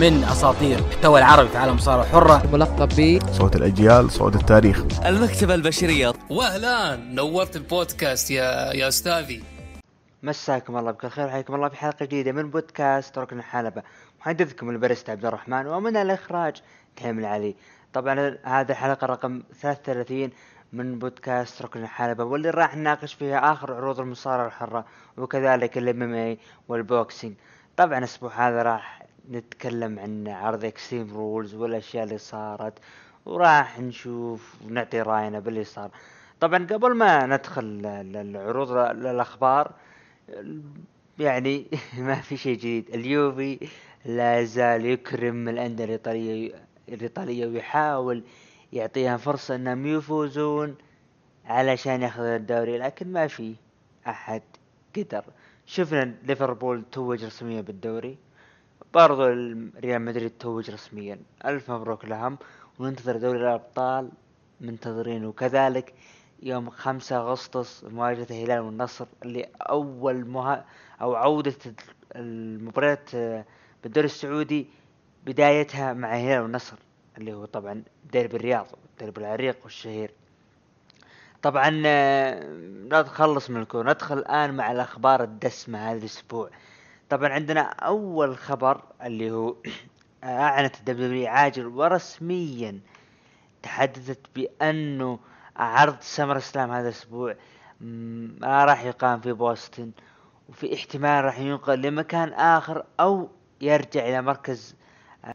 من أساطير المحتوى العربي في عالم المصارعه الحره ملقب ب صوت الأجيال صوت التاريخ. المكتبة البشرية. واهلا نورت البودكاست يا يا أستاذي. مساكم الله بكل خير وحياكم الله في حلقة جديدة من بودكاست ركن الحلبة. محدثكم البرست عبد الرحمن ومن الإخراج تهيم العلي. طبعا هذه الحلقة رقم 33 من بودكاست ركن الحلبة واللي راح نناقش فيها آخر عروض المصارعة الحرة وكذلك ال MMA وال boxing. طبعا الأسبوع هذا راح نتكلم عن عرض Extreme Rules والأشياء اللي صارت وراح نشوف ونعطي رأينا باللي صار طبعا قبل ما ندخل للعروض للأخبار يعني ما في شيء جديد. اليوفي لا زال يكرم الأندية الإيطالية الإيطالية ويحاول يعطيها فرصة أنهم يفوزون علشان ياخذون الدوري لكن ما في أحد قدر. شفنا ليفربول توج رسميا بالدوري. برضو ال- ريال مدريد توج رسميا. ألف مبروك لهم وننتظر دوري الأبطال منتظرين وكذلك يوم خمسة أغسطس مواجهة الهلال والنصر اللي أول مها أو عودة المباريات آه، بالدوري السعودي بدايتها مع الهلال والنصر اللي هو طبعا ديربي الرياض الديربي العريق والشهير. طبعا آه، لا تخلص من الكورة ندخل الآن مع الأخبار الدسمة هذا الأسبوع. طبعا عندنا أول خبر اللي هو أعلنت الدبليو عاجل ورسميا تحدثت بأنه عرض سمر سلام هذا الأسبوع م- ما راح يقام في بوسطن وفي احتمال راح ينقل لمكان آخر أو يرجع إلى مركز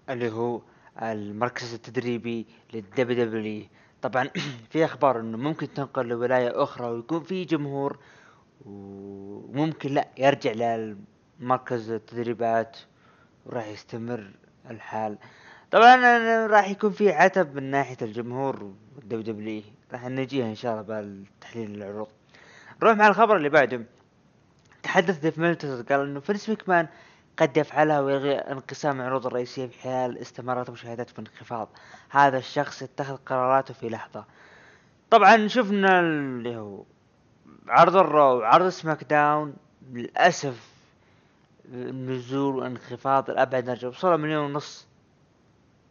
اللي هو المركز التدريبي لل WWE طبعا في أخبار إنه ممكن تنقل لولاية أخرى ويكون في جمهور وممكن لا يرجع للمركز التدريبات وراح يستمر الحال. طبعا راح يكون في عتب من ناحية الجمهور وال WWE راح نجيها إن شاء الله بالتحليل العروض. نروح مع الخبر اللي بعده. تحدث ديف ميلتزر قال إنه فينس مكمان قد يفعلها ويلغي انقسام العروض الرئيسية في حال استمرت مشاهدات في انخفاض هذا الشخص يتخذ قراراته في لحظة. طبعا شفنا اللي هو عرض ال Raw وعرض SmackDown للأسف نزول وانخفاض لأبعد درجة وصلوا مليون ونص.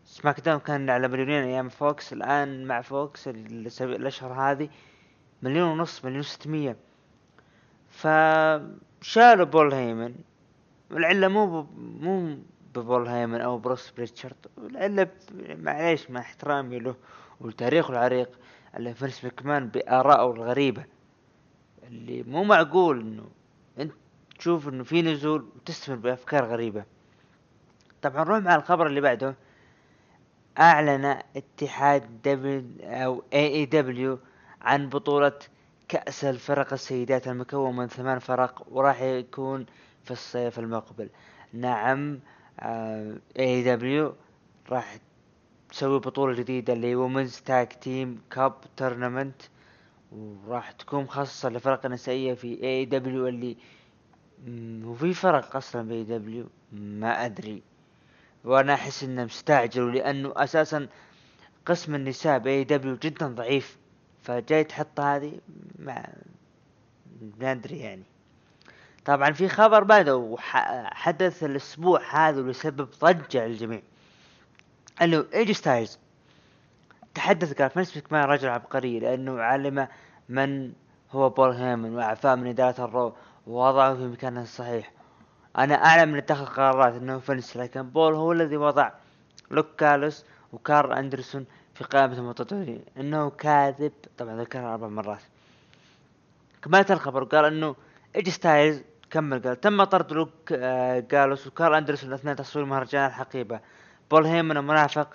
SmackDown كان على مليونين أيام Fox. الآن مع Fox الأشهر هذه مليون ونص مليون ستمية. فشالوا بول هيمن. العلة مو ب... مو ببول هيمن أو بروس بريتشارد. العلة ب... معليش مع احترامي له وتاريخه العريق اللي فينس مكمان بآرائه الغريبة. اللي مو معقول إنه أنت تشوف إنه في نزول وتستمر بأفكار غريبة. طبعا نروح مع الخبر اللي بعده. أعلن اتحاد دبل أو AEW عن بطولة كأس الفرق السيدات المكون من ثمان فرق وراح يكون في الصيف المقبل. نعم AEW راح تسوي بطولة جديدة اللي هي Women's Tag Team Cup Tournament وراح تكون مخصصة لفرق نسائية في AEW اللي مم، وفي فرق أصلا ب AEW. ما أدري. وأنا أحس إنه مستعجلوا لأنه أساسا قسم النساء ب AEW جدا ضعيف. فجاي تحط هذه؟ ما ما أدري يعني. طبعا في خبر بعده حدث الأسبوع هذا واللي سبب ضجة للجميع. إنه ايجي ستايلز تحدث قال فينس مكمان رجل عبقري لأنه علم من هو بول هيمن وأعفاه من إدارة ال Raw ووضعه في مكانه الصحيح. أنا أعلم من اتخذ قرارات أنه فينس لكن بول هو الذي وضع لوك جالوس وكارل أندرسون في قائمة المطرودين. إنه كاذب. طبعا ذكرها أربع مرات. كملت الخبر قال إنه إيجي ستايلز كمل قال تم طرد لوك آه، جالوس وكارل أندرسون أثناء تصوير مهرجان الحقيبة. بول هيمن منافق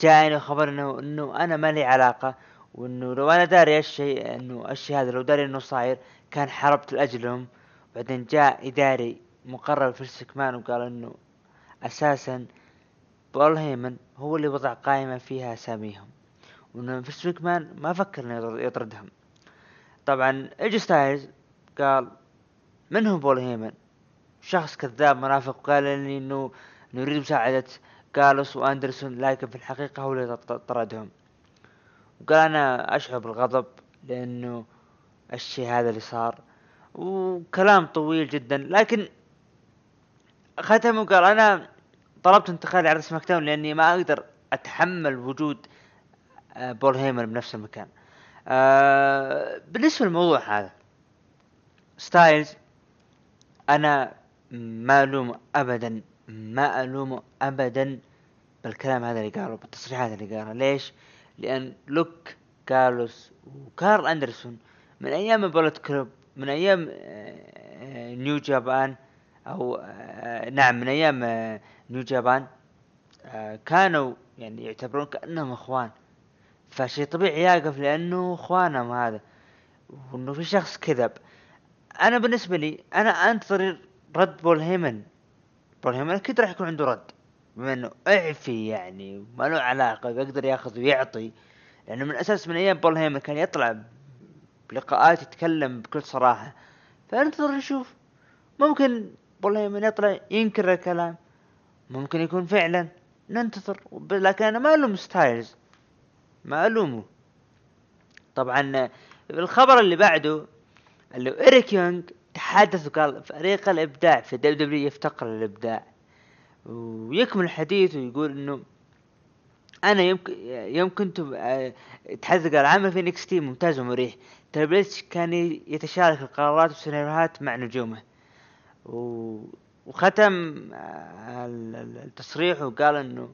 جاءني خبر إنه إنه أنا ما لي علاقة وإنه لو أنا داري الشيء إنه الشيء هذا لو داري إنه صاير كان حاربت لأجلهم. بعدين جاء إداري مقرب فينس مكمان وقال إنه أساسا بول هيمن هو اللي وضع قائمة فيها أساميهم. وإنه فينس مكمان ما فكر يطرد- يطردهم. طبعا إيجي ستايلز قال من هو بول هيمن شخص كذاب منافق قال لي إنه يريد مساعدة جالوس وأندرسون لكن في الحقيقة هو اللي طردهم. وقال أنا أشعر بالغضب لأنه الشيء هذا اللي صار. وكلام طويل جدا. لكن ختم وقال أنا طلبت انتقالي عرض SmackDown لأني ما أقدر أتحمل وجود آه، بول هيمن بنفس المكان. آه، بالنسبة للموضوع هذا ستايلز أنا ما الومه ابدا ما الومه ابدا بالكلام هذا اللي قاله بالتصريحات اللي قالها ليش؟ لأن لوك جالوس وكارل أندرسون من أيام Bullet Club من أيام آه، New Japan أو آه، نعم من أيام آه، New Japan كانوا يعني يعتبرون كأنهم إخوان. فشي طبيعي يقف لأنه إخوانهم هذا وإنه في شخص كذب. أنا بالنسبة لي أنا أنتظر رد بول هيمن بول هيمن أكيد راح يكون عنده رد بما إنه اعفي يعني ما له علاقة يقدر يأخذ ويعطي. لأنه من أساس من أيام بول هيمن كان يطلع بلقاءات يتكلم بكل صراحة. فانتظر نشوف. ممكن بول هيمن يطلع ينكر الكلام. ممكن يكون فعلا. ننتظر. لكن أنا ما ألوم ستايلز. ما ألومه. طبعا الخبر اللي بعده اللي إيريك يونغ تحدث وقال فريق الإبداع في WWE يفتقر للإبداع. ويكمل الحديث ويقول إنه أنا يوم يوم كنت تحدث قال عمل في NXT ممتاز ومريح. تريبل اتش كان يتشارك القرارات والسيناريوهات مع نجومه. وختم التصريح وقال إنه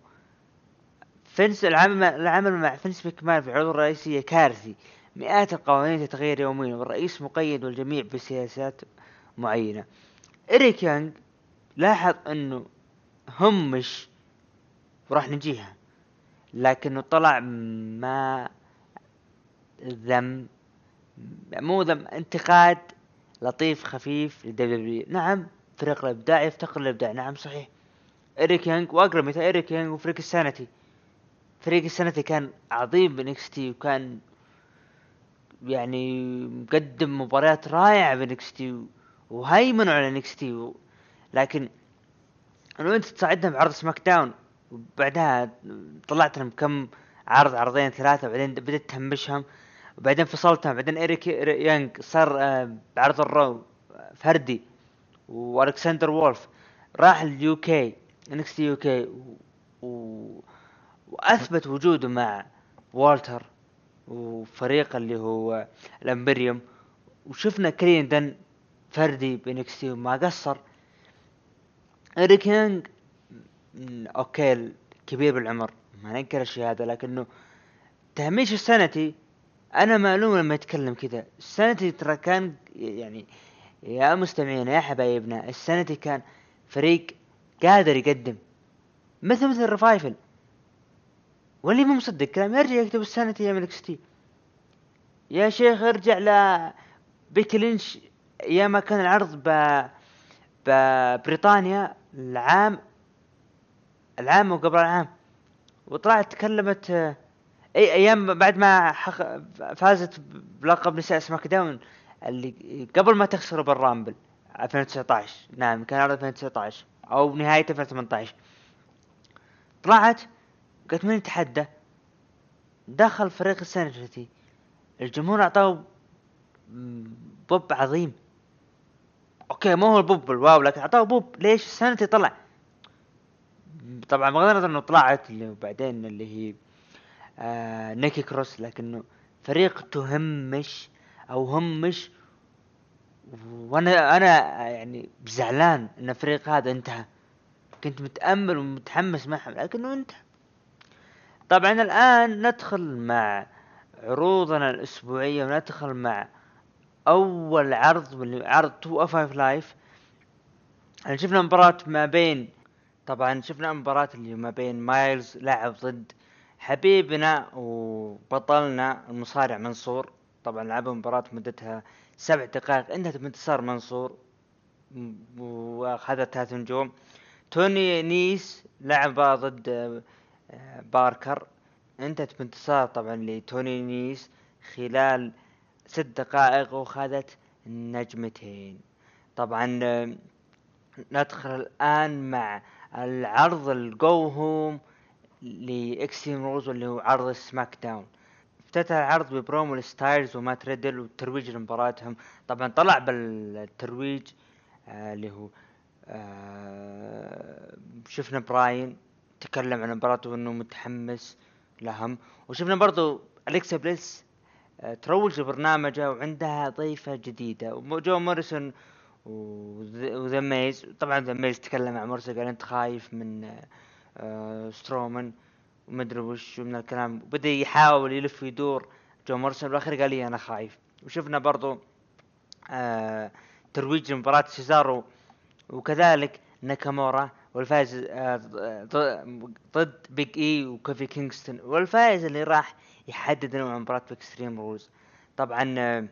فنس العمل العمل مع فنس مكمان في العروض الرئيسية كارثي مئات القوانين تتغير يوميا والرئيس مقيد والجميع بسياسات معينة إريك يانج لاحظ إنه همش وراح نجيها لكنه طلع ما ذم مو ذم انتقاد لطيف خفيف لدبليو نعم فريق الابداع يفتقر للإبداع. نعم صحيح. إريك يانج وأقرب مثال إريك يانج وفريق ال Sanity. فريق ال Sanity كان عظيم ب NXT وكان يعني مقدم مباريات رائعة ب NXT وهيمنوا على NXT. لكن انه انت تصعدهم بعرض SmackDown وبعدها طلعت لهم كم عرض عرضين ثلاثة وبعدين بدأت تهمشهم. وبعدين فصلتهم بعدين إيريك يانج صار آه، بعرض ال Raw فردي وألكسندر وولف. راح ال UK NXT UK و... وأثبت وجوده مع والتر وفريق اللي هو ال Imperium. وشفنا كليندن فردي ب NXT وما قصر. اريك يانج okay كبير بالعمر ما ننكر الشيء هذا لكنه تهميش ال Sanity أنا معلوم لما يتكلم كذا. السنتي ترى كان يعني يا مستمعين يا حبايبنا السنتي كان فريق قادر يقدم. مثل مثل ريفايفل واللي مو مصدق كلام يرجع يكتب السنتي يا ملك ستي يا شيخ ارجع ل بيكي لينش يا ما كان العرض ب ببريطانيا العام العام وقبل العام. وطلعت تكلمت اي أيام بعد ما حق فازت بلقب نساء سماك داون اللي قبل ما تخسروا بالرامبل 2019 نعم كان عرض 2019 أو نهاية 2018 طلعت قالت من يتحدى؟ دخل فريق ال Sanity الجمهور اعطاه بوب عظيم. أوكي مو هو البوب الواو لكن اعطاه بوب. ليش؟ ال Sanity طلع. طبعا بغض النظر إنه طلعت اللي وبعدين اللي هي آه نيكي كروس لكنه فريق تهمش أو همش. وأنا أنا يعني زعلان إن الفريق هذا انتهى. كنت متأمل ومتحمس معهم لكنه انتهى. طبعا الآن ندخل مع عروضنا الأسبوعية وندخل مع أول عرض عرض 2 5 لايف. شفنا مباراة ما بين طبعا شفنا مباراة اللي ما بين مايلز لعب ضد حبيبنا وبطلنا المصارع منصور. طبعا لعبوا مباراة مدتها سبع دقائق. انتهت بانتصار منصور وأخذت ثلاث نجوم. توني نيس لعب ضد آه، باركر. انتهت بانتصار طبعا لتوني نيس خلال ست دقائق وأخذت نجمتين. طبعا آه، ندخل الآن مع العرض ال go home ل Extreme Rules واللي هو عرض سماك داون افتتح العرض ببرومو الستايلز ومات ريدل وترويج لمباراتهم. طبعا طلع بالترويج آه اللي هو آه شفنا براين تكلم عن مباراته انه متحمس لهم. وشفنا برضو أليكسا بليس آه تروج لبرنامجه وعندها ضيفة جديدة جون موريسون وذا ميز. طبعا ذا ميز تكلم عن موريسون قال أنت خايف من آه سترومان ومدري وش من الكلام. بدأ يحاول يلف ويدور. جون موريسون بالأخير قال لي أنا خايف. وشفنا برضو آه ترويج لمباراة سيزارو وكذلك ناكامورا والفائز آه ضد بيج إي وكوفي كينغستون. والفائز اللي راح يحدد نوع مباراة ب Extreme Rules طبعا آه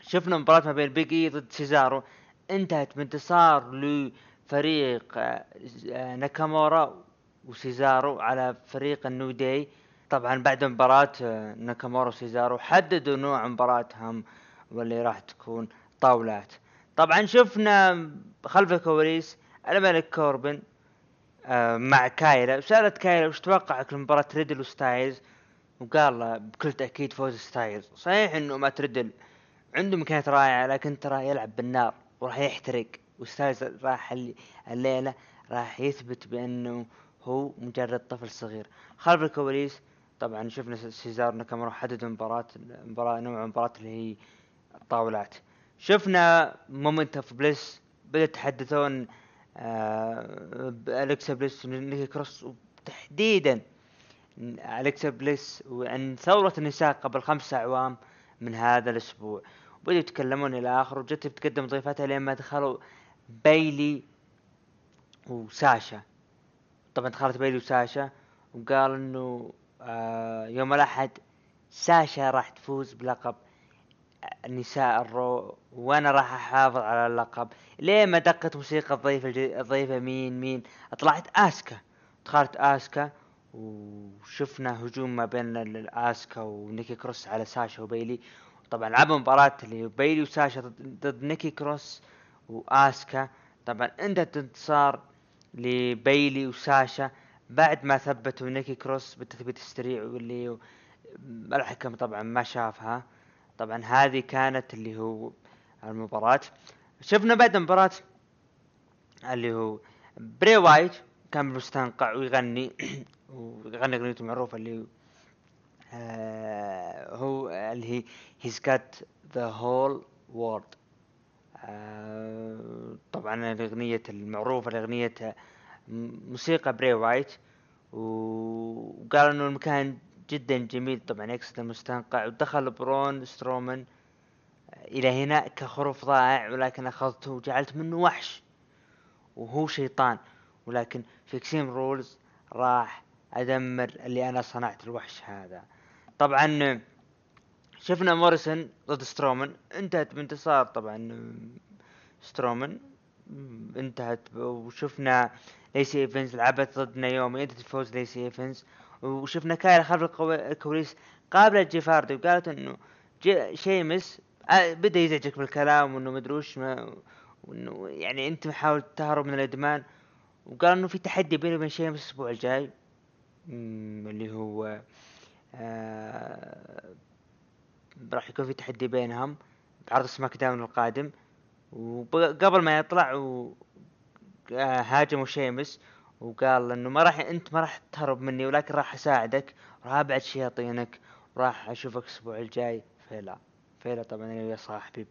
شفنا مباراة ما بين بيج إي ضد سيزارو انتهت بانتصار لفريق آه ناكامورا وسيزارو على فريق ال New Day. طبعا بعد مباراة آه، ناكامورا وسيزارو حددوا نوع مباراتهم واللي راح تكون طاولات. طبعا شفنا خلف الكواليس الملك كوربن آه، مع كايلا. وسألت كايلا وش توقعك لمباراة ريدل وستايلز؟ وقال له بكل تأكيد فوز ستايلز. صحيح إنه مات ريدل عنده امكانيات رائعة لكن ترى يلعب بالنار وراح يحترق. وستايلز راح الليلة راح يثبت بأنه هو مجرد طفل صغير. خلف الكواليس طبعا شفنا سيزارو ناكامورا حدد مباراة مباراة نوع مباراة اللي هي الطاولات. شفنا Moment of Bliss بدأ يتحدثون آه بليس ونيكي كروس وتحديدا الكسا بليس وعن ثورة النساء قبل خمسة أعوام من هذا الأسبوع. وبدأوا يتكلمون إلى اخره وجت تقدم ضيفتها لين ما دخلوا بايلي وساشا. طبعا دخلت بيلي وساشا وقال إنه آه يوم الأحد ساشا راح تفوز بلقب نساء الرو وأنا راح أحافظ على اللقب. ليه ما دقت موسيقى الضيفة الضيفة مين مين؟ طلعت آسكا. دخلت آسكا وشفنا هجوم ما بين آسكا ونيكي كروس على ساشا وبيلي. طبعا لعبوا مباراة اللي بيلي وساشا ضد نيكي كروس. وآسكا. طبعا انتهت انتصار لبيلي وساشا بعد ما ثبتوا نيكي كروس بالتثبيت السريع واللي الحكم طبعا ما شافها. طبعا هذه كانت اللي هو المباراة. شفنا بعد المباراة اللي هو براي وايت كان مستنقع ويغني ويغني أغنيته المعروفة اللي آه هو اللي هي got the whole world. آه طبعا الأغنية المعروفة الأغنية موسيقى براي وايت. وقال إنه المكان جدا جميل طبعا يقصد المستنقع. ودخل برون سترومان إلى هنا كخروف ضائع ولكن أخذته وجعلت منه وحش. وهو شيطان. ولكن في Extreme Rules راح أدمر اللي أنا صنعت الوحش هذا. طبعا شفنا موريسون ضد سترومان. انتهت بانتصار طبعا سترومان. انتهت. وشفنا ليسي ايفنز لعبت ضد نايومي انتهت بفوز ليسي ايفنز وشفنا كايلا خلف الكواليس قابلت جيف هاردي وقالت إنه شيمس آه، بدأ يزعجك بالكلام وإنه مدري وش وإنه يعني أنت محاول تهرب من الإدمان. وقال إنه في تحدي بيني وبين شيمس الأسبوع الجاي اللي هو آه راح يكون في تحدي بينهم. بعرض سماك داون القادم. وقبل ما يطلع و آه، هاجموا شيمس وقال إنه ما راح أنت ما راح تهرب مني ولكن راح أساعدك راح أبعد شياطينك وراح أشوفك الأسبوع الجاي. فيلا. فيلا طبعا يا صاحبي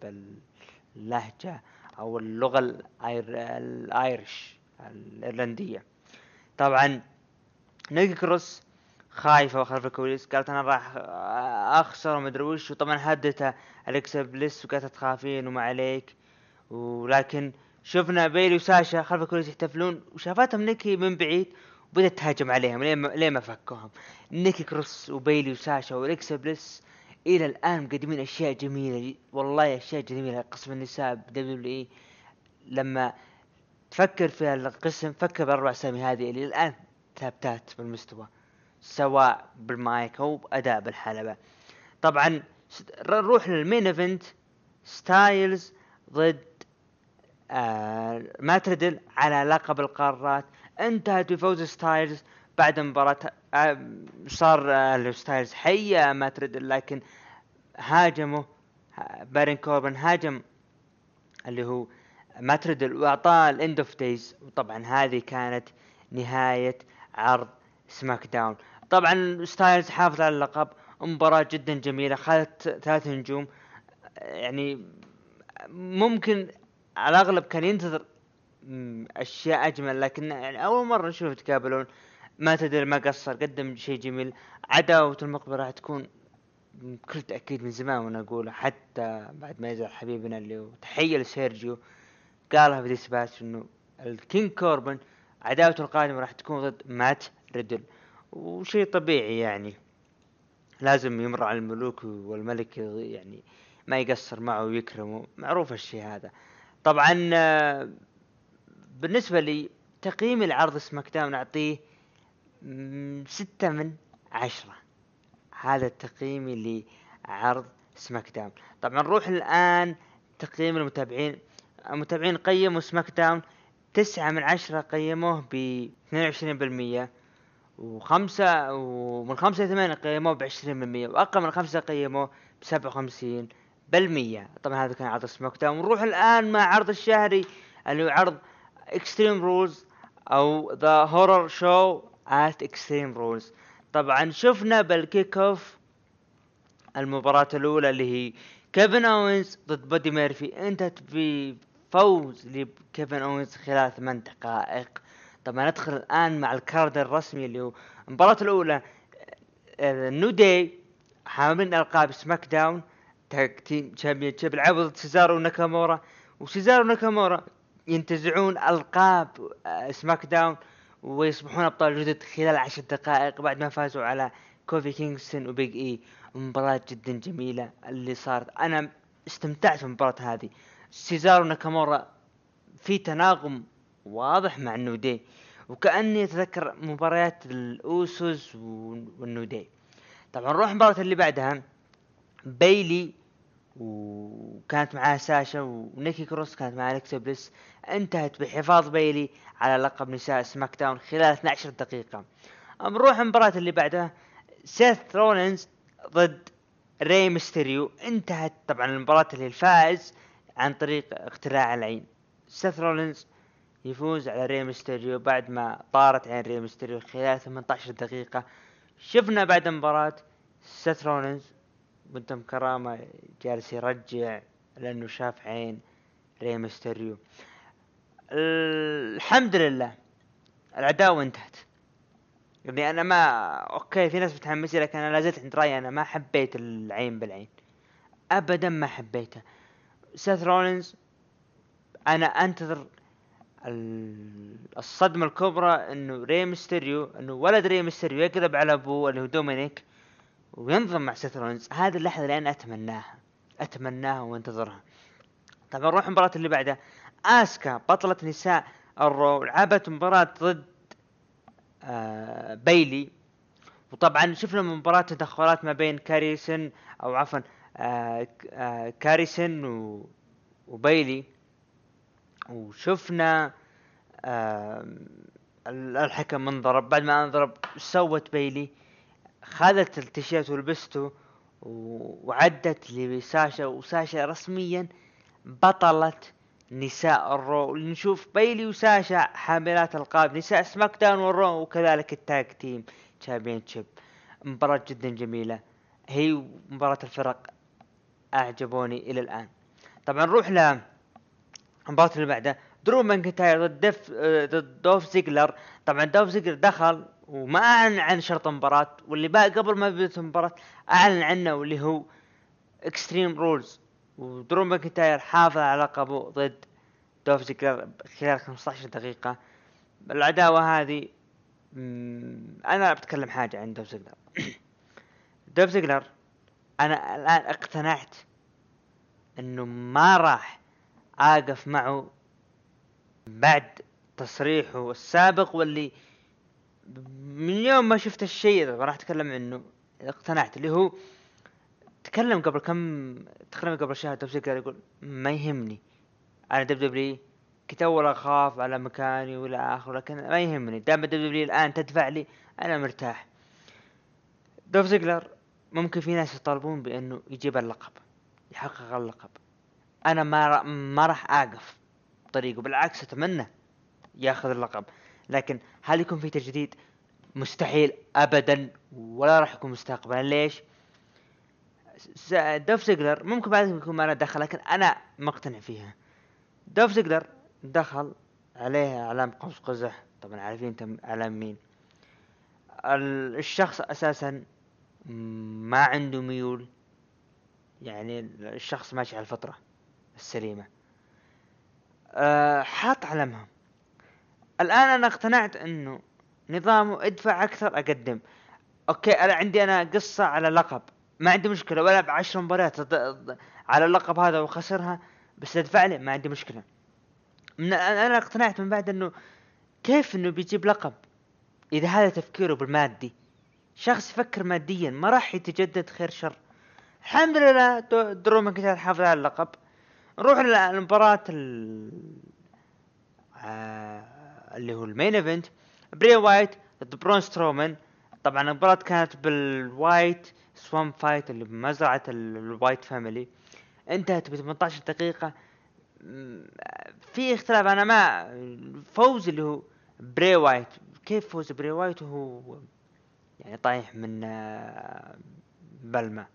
باللهجة أو اللغة الأير... ال Irish الإيرلندية. طبعا نيكي كروس. خايفة خلف الكواليس. قالت أنا راح أخسر ومدري وش. وطبعا هدته الكسا بليس وقالت تخافين وما عليك. ولكن شفنا بيلي وساشا خلف الكواليس يحتفلون. وشافتهم نيكي من بعيد وبدأت تهاجم عليهم لين ما فكوهم. نيكي كروس وبيلي وساشا والكسا بليس إلى الآن مقدمين أشياء جميلة. والله أشياء جميلة. قسم النساء ب WWE لما تفكر في القسم فكر بالاربع اسامي هذه. اللي الآن ثابتات بالمستوى. سواء بالمايك أو اداء بالحلبة. طبعا نروح لل main event ستايلز ضد آه مات ريدل على لقب القارات. انتهت بفوز ستايلز بعد مباراة آه صار آه ستايلز حيا مات ريدل لكن هاجمه بارون كوربن هاجم اللي هو مات ريدل واعطاه ال End of Days وطبعا هذه كانت نهاية عرض سماك داون. طبعا ستايلز حافظ على اللقب مباراة جدا جميلة خذت ثلاث نجوم يعني ممكن على الأغلب كان ينتظر أشياء أجمل لكن يعني أول مرة نشوف يتقابلون مات ريدل ما قصر قدم شيء جميل. عداوته المقبلة راح تكون بكل تأكيد من زمان وأنا اقولها حتى بعد ما يزعل حبيبنا اللي تحية لسيرجيو. قالها في ديسباتش إنه ال King كوربن عداوته القادمة راح تكون ضد مات ريدل. وشيء طبيعي يعني. لازم يمر على الملوك والملك يعني ما يقصر معه ويكرمه. معروف الشيء هذا. طبعا آه، بالنسبة لي تقييم العرض سماك داون أعطيه مم، ستة من عشرة. هذا تقييمي لعرض سماك داون. طبعا نروح الآن تقييم المتابعين. المتابعين قيموا سماك داون تسعة من عشرة قيموه ب 22% وخمسة ومن خمسة ثمانية قيموه بعشرين بالمية وأقل من خمسة قيموه بسبعة وخمسين بالمية. طبعا هذا كان عرض سماك داون نروح الآن مع عرض الشهري اللي هو عرض Extreme Rules أو The Horror Show at Extreme Rules طبعا شفنا بال kickoff المباراة الأولى اللي هي كيفن أوينز ضد بادي ميرفي انتهت بفوز لكيفن أوينز خلال ثمان دقائق. طبعا ندخل الآن مع ال card الرسمي اللي هو المباراة الأولى آه، New Day حاملين ألقاب سماك داون tag team championship لعبوا ضد سيزارو ناكامورا وسيزارو ناكامورا ينتزعون ألقاب آه، سماك داون ويصبحون أبطال جدد خلال عشر دقائق بعد ما فازوا على كوفي كينغستون وبيج إي مباراة جدا جميلة اللي صارت. أنا استمتعت في المباراة هذه. سيزارو ناكامورا في تناغم واضح مع ال New Day. وكأني أتذكر مباريات الأوسوس وال New Day. طبعا نروح المباراة اللي بعدها بيلي وكانت معاه ساشا ونيكي كروس كانت مع الكسا بليس انتهت بحفاظ بيلي على لقب نساء سماك داون خلال 12 دقيقة. نروح المباراة اللي بعدها سيث رولينز ضد ري ميستيريو. انتهت طبعا المباراة اللي الفائز عن طريق اقتلاع العين. سيث رولينز يفوز على ري ميستيريو بعد ما طارت عين ري ميستيريو خلال 18 دقيقة. شفنا بعد المباراة سيث رولينز قدام كاميرا جالس يرجع لأنه شاف عين ري ميستيريو. الحمد لله العداوة انتهت. يعني أنا ما أوكي في ناس متحمسين لكن أنا لا زلت عند رأيي أنا ما حبيت العين بالعين. ابدا ما حبيته. سيث رولينز أنا أنتظر الصدمة الكبرى إنه ري ميستيريو إنه ولد ري ميستيريو يقلب على أبوه اللي هو دومينيك وينضم مع سيث رولينز هذه اللحظة اللي أنا أتمناها أتمناها وأنتظرها. طبعا نروح المباراة اللي بعدها. آسكا بطلة نساء الرو لعبت مباراة ضد آه بيلي. وطبعا شفنا مباراة تدخلات ما بين كايري سين أو عفوا آه آه كايري سين و وبيلي. وشفنا ال- الحكم انضرب بعد ما انضرب سوت بيلي خذت التيشيرت ولبسته وعدت لساشا. وساشا رسميا بطلة نساء الرو. نشوف بيلي وساشا حاملات ألقاب نساء سماك داون والرو وكذلك ال tag team championship مباراة جدا جميلة. هي مباراة الفرق أعجبوني إلى الآن. طبعا نروح ل المباراة اللي بعدها درو ماكنتاير ضد ديف آه، ضد دولف زيجلر. طبعا دولف زيجلر دخل وما أعلن عن شرط المباراة واللي بقى قبل ما بدأت المباراة أعلن عنه واللي هو Extreme Rules ودرو ماكنتاير حافظ على لقبه ضد دولف زيجلر خلال 15 دقيقة. العداوة هذه أنا بتكلم حاجة عن دولف زيجلر. دولف زيجلر أنا الآن اقتنعت إنه ما راح اقف معه بعد تصريحه السابق واللي من يوم ما شفت الشيء ذا راح أتكلم عنه اقتنعت اللي هو تكلم قبل كم تكلم قبل شهر دولف زيجلر يقول ما يهمني. أنا WWE كنت اول أخاف على مكاني والى اخره لكن ما يهمني. دام WWE الآن تدفع لي أنا مرتاح. دوف زيجلر ممكن في ناس يطالبون بأنه يجيب اللقب يحقق اللقب. أنا ما ما راح أقف بطريقه بالعكس أتمنى ياخذ اللقب. لكن هل يكون في تجديد؟ مستحيل ابدا ولا راح يكون مستقبلا. ليش؟ دوف زيجلر ممكن بعد يكون له دخل لكن أنا مقتنع فيها. دوف زيجلر دخل عليه إعلام قوس قزح. طبعا عارفين انت إعلام مين. ال- الشخص أساسا ما عنده ميول. يعني الشخص ماشي على الفطرة. السليمة. أه حاط علمها. الآن أنا اقتنعت إنه نظامه ادفع أكثر أقدم. أوكي أنا عندي أنا قصة على لقب. ما عندي مشكلة والعب عشر مباريات على اللقب هذا وخسرها بس ادفع لي ما عندي مشكلة. من أنا اقتنعت من بعد إنه كيف إنه بيجيب لقب إذا هذا تفكيره بالمادي؟ شخص يفكر ماديا ما راح يتجدد خير شر. الحمد لله درو ماكنتاير حافظ على اللقب. نروح للمباراة ال... آه... اللي هو ال main event. براي وايت ضد براون سترومان. طبعا المباراة كانت بال Wyatt Swamp Fight اللي بمزرعة ال- ال Wyatt Family. انتهت ب 18 دقيقة. في اختلاف. أنا ما فوز اللي هو براي وايت. كيف فوز براي وايت وهو يعني طايح من آه، بلمة.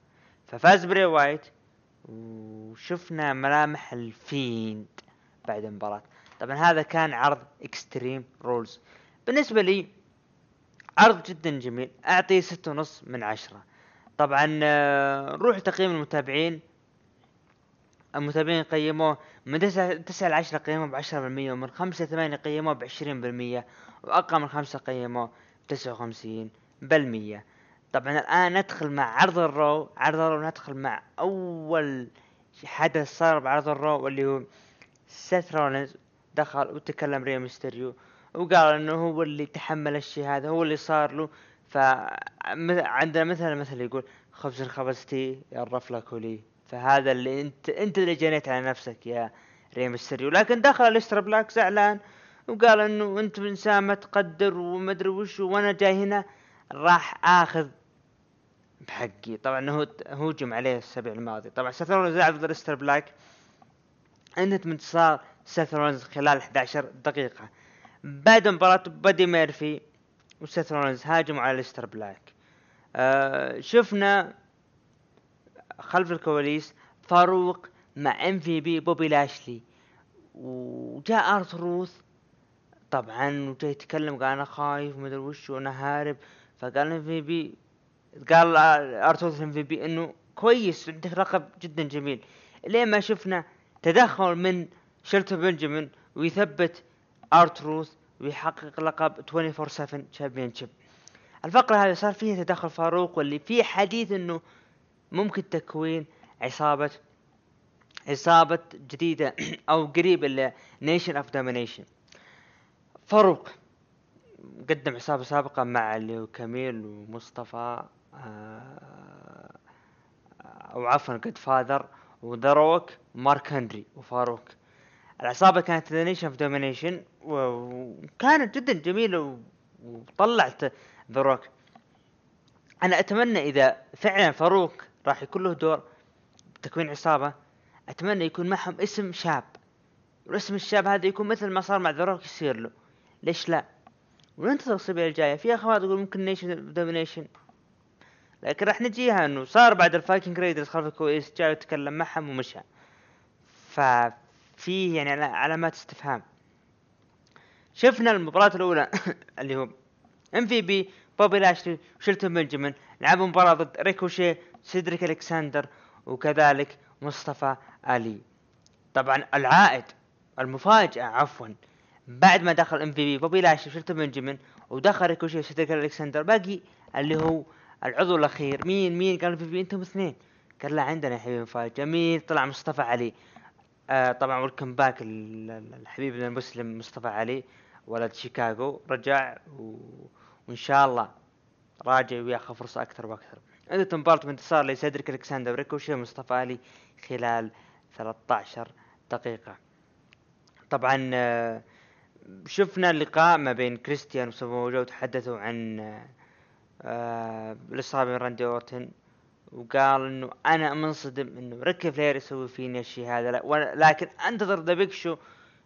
ففاز براي وايت. وشفنا ملامح ال Fiend بعد المباراة. طبعا هذا كان عرض Extreme Rules بالنسبة لي عرض جدا جميل. أعطيه ستة ونص من عشرة. طبعا آه، نروح تقييم المتابعين. المتابعين قيموه من تسعة, تسعة لعشرة قيموه بعشرة بالمية ومن خمسة ثمانية قيموه بعشرين بالمية وأقل من خمسة قيموه بتسعة وخمسين بالمية. طبعا الآن ندخل مع عرض ال Raw عرض ال Raw ندخل مع أول حدث صار بعرض ال Raw واللي هو سيث رولينز. دخل وتكلم ري ميستيريو وقال إنه هو اللي تحمل الشيء هذا هو اللي صار له. فعندنا مثلا مثل يقول خبز خبزتي يا الرفلة كلي. فهذا اللي أنت أنت اللي جنيت على نفسك يا ري ميستيريو. لكن دخل أليستر بلاك زعلان وقال إنه أنت انسان ما تقدر وما أدري وش وأنا جاي هنا راح آخذ بحقي. طبعا هو هوجم عليه الأسبوع الماضي. طبعا سيث رولينز لعب ضد أليستر بلاك انتهت من انتصار سيث رولينز خلال 11 دقيقة. بعد مباراة مادي ميرفي وسيث رولينز هاجموا على أليستر بلاك آه شفنا خلف الكواليس فاروق مع MVP بوبي لاشلي. وجاء آر تروث. طبعا وجاي يتكلم قال أنا خايف ومدري وش وأنا هارب. فقال MVP قال آر تروث MVP إنه كويس عندك لقب جدا جميل. لين ما شفنا تدخل من شيلتون بنجامين ويثبت آر تروث ويحقق لقب 24 7 championship الفقرة هذه صار فيها تدخل فاروق واللي فيه حديث إنه ممكن تكوين عصابة عصابة جديدة أو قريبة ل Nation of Domination فاروق قدم عصابة سابقة مع اللي هو كميل ومصطفى. أو عفوا جودفاذر وذا روك ومارك هنري وفاروق. العصابة كانت the of Domination وكانت جدا جميلة وطلعت ذا روك أنا أتمنى إذا فعلا فاروق راح يكون له دور بتكوين عصابة أتمنى يكون معهم اسم شاب. والاسم الشاب هذا يكون مثل ما صار مع ذا روك يصير له. ليش لا؟ وننتظر الاسابيع الجاية؟ في أخبار تقول ممكن Nation Domination لكن راح نجيها انه صار بعد ال Viking Raiders خلف الكواليس جاء يتكلم معهم ومشى. ففيه يعني علا- علامات استفهام. شفنا المباراة الأولى اللي هو MVP بوبي لاشلي وشيلتون بنجامين لعبوا مباراة ضد ريكوشي سيدريك الكسندر وكذلك مصطفى علي طبعا العائد المفاجأة عفوا. بعد ما دخل MVP بوبي لاشلي وشيلتون بنجامين ودخل ريكوشي وسيدريك الكسندر باقي اللي هو العضو الأخير. مين مين قال في أنتم اثنين. قال لا عندنا يا حبيبي مفاجأة مين طلع مصطفى علي. آه طبعا welcome back ال- ال- الحبيب المسلم مصطفى علي ولد شيكاغو. رجع و... وإن شاء الله راجع وياخذ فرصة أكثر وأكثر. انتهت مباراة بانتصار لسيدريك ألكسندر وريكوشي ومصطفى علي خلال 13 دقيقة. طبعا آه، شفنا اللقاء ما بين كريستيان وسامو جو تحدثوا عن آه، آه، من راندي أورتن وقال إنه أنا منصدم إنه ريك فلير يسوي فيني الشيء هذا لكن أنتظر ذا بيج شو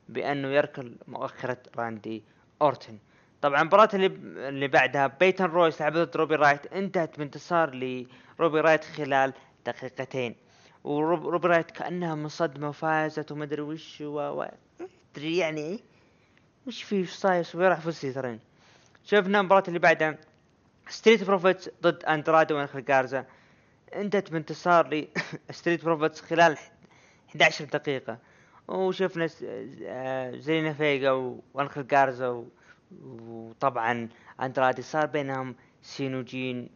بأنه يركل مؤخرة راندي أورتن. طبعا المباراة اللي اللي بعدها بيتن رويس لعب ضد روبي رايوت انتهت بانتصار لروبي رايوت خلال دقيقتين. وروبي رايت كأنها من صدمة وفازت وما أدري وش و تدري يعني إيه؟ وش في وش صاير وراح فزتي ترين شفنا المباراة اللي بعدها. ستريت بروفيتس ضد اندرادو وانخل جارزا انتهت بانتصار ل ستريت بروفيتس خلال 11 دقيقة. وشفنا آه، زينا فيجا وانخل جارزا وطبعا اندرادي صار بينهم سينوجين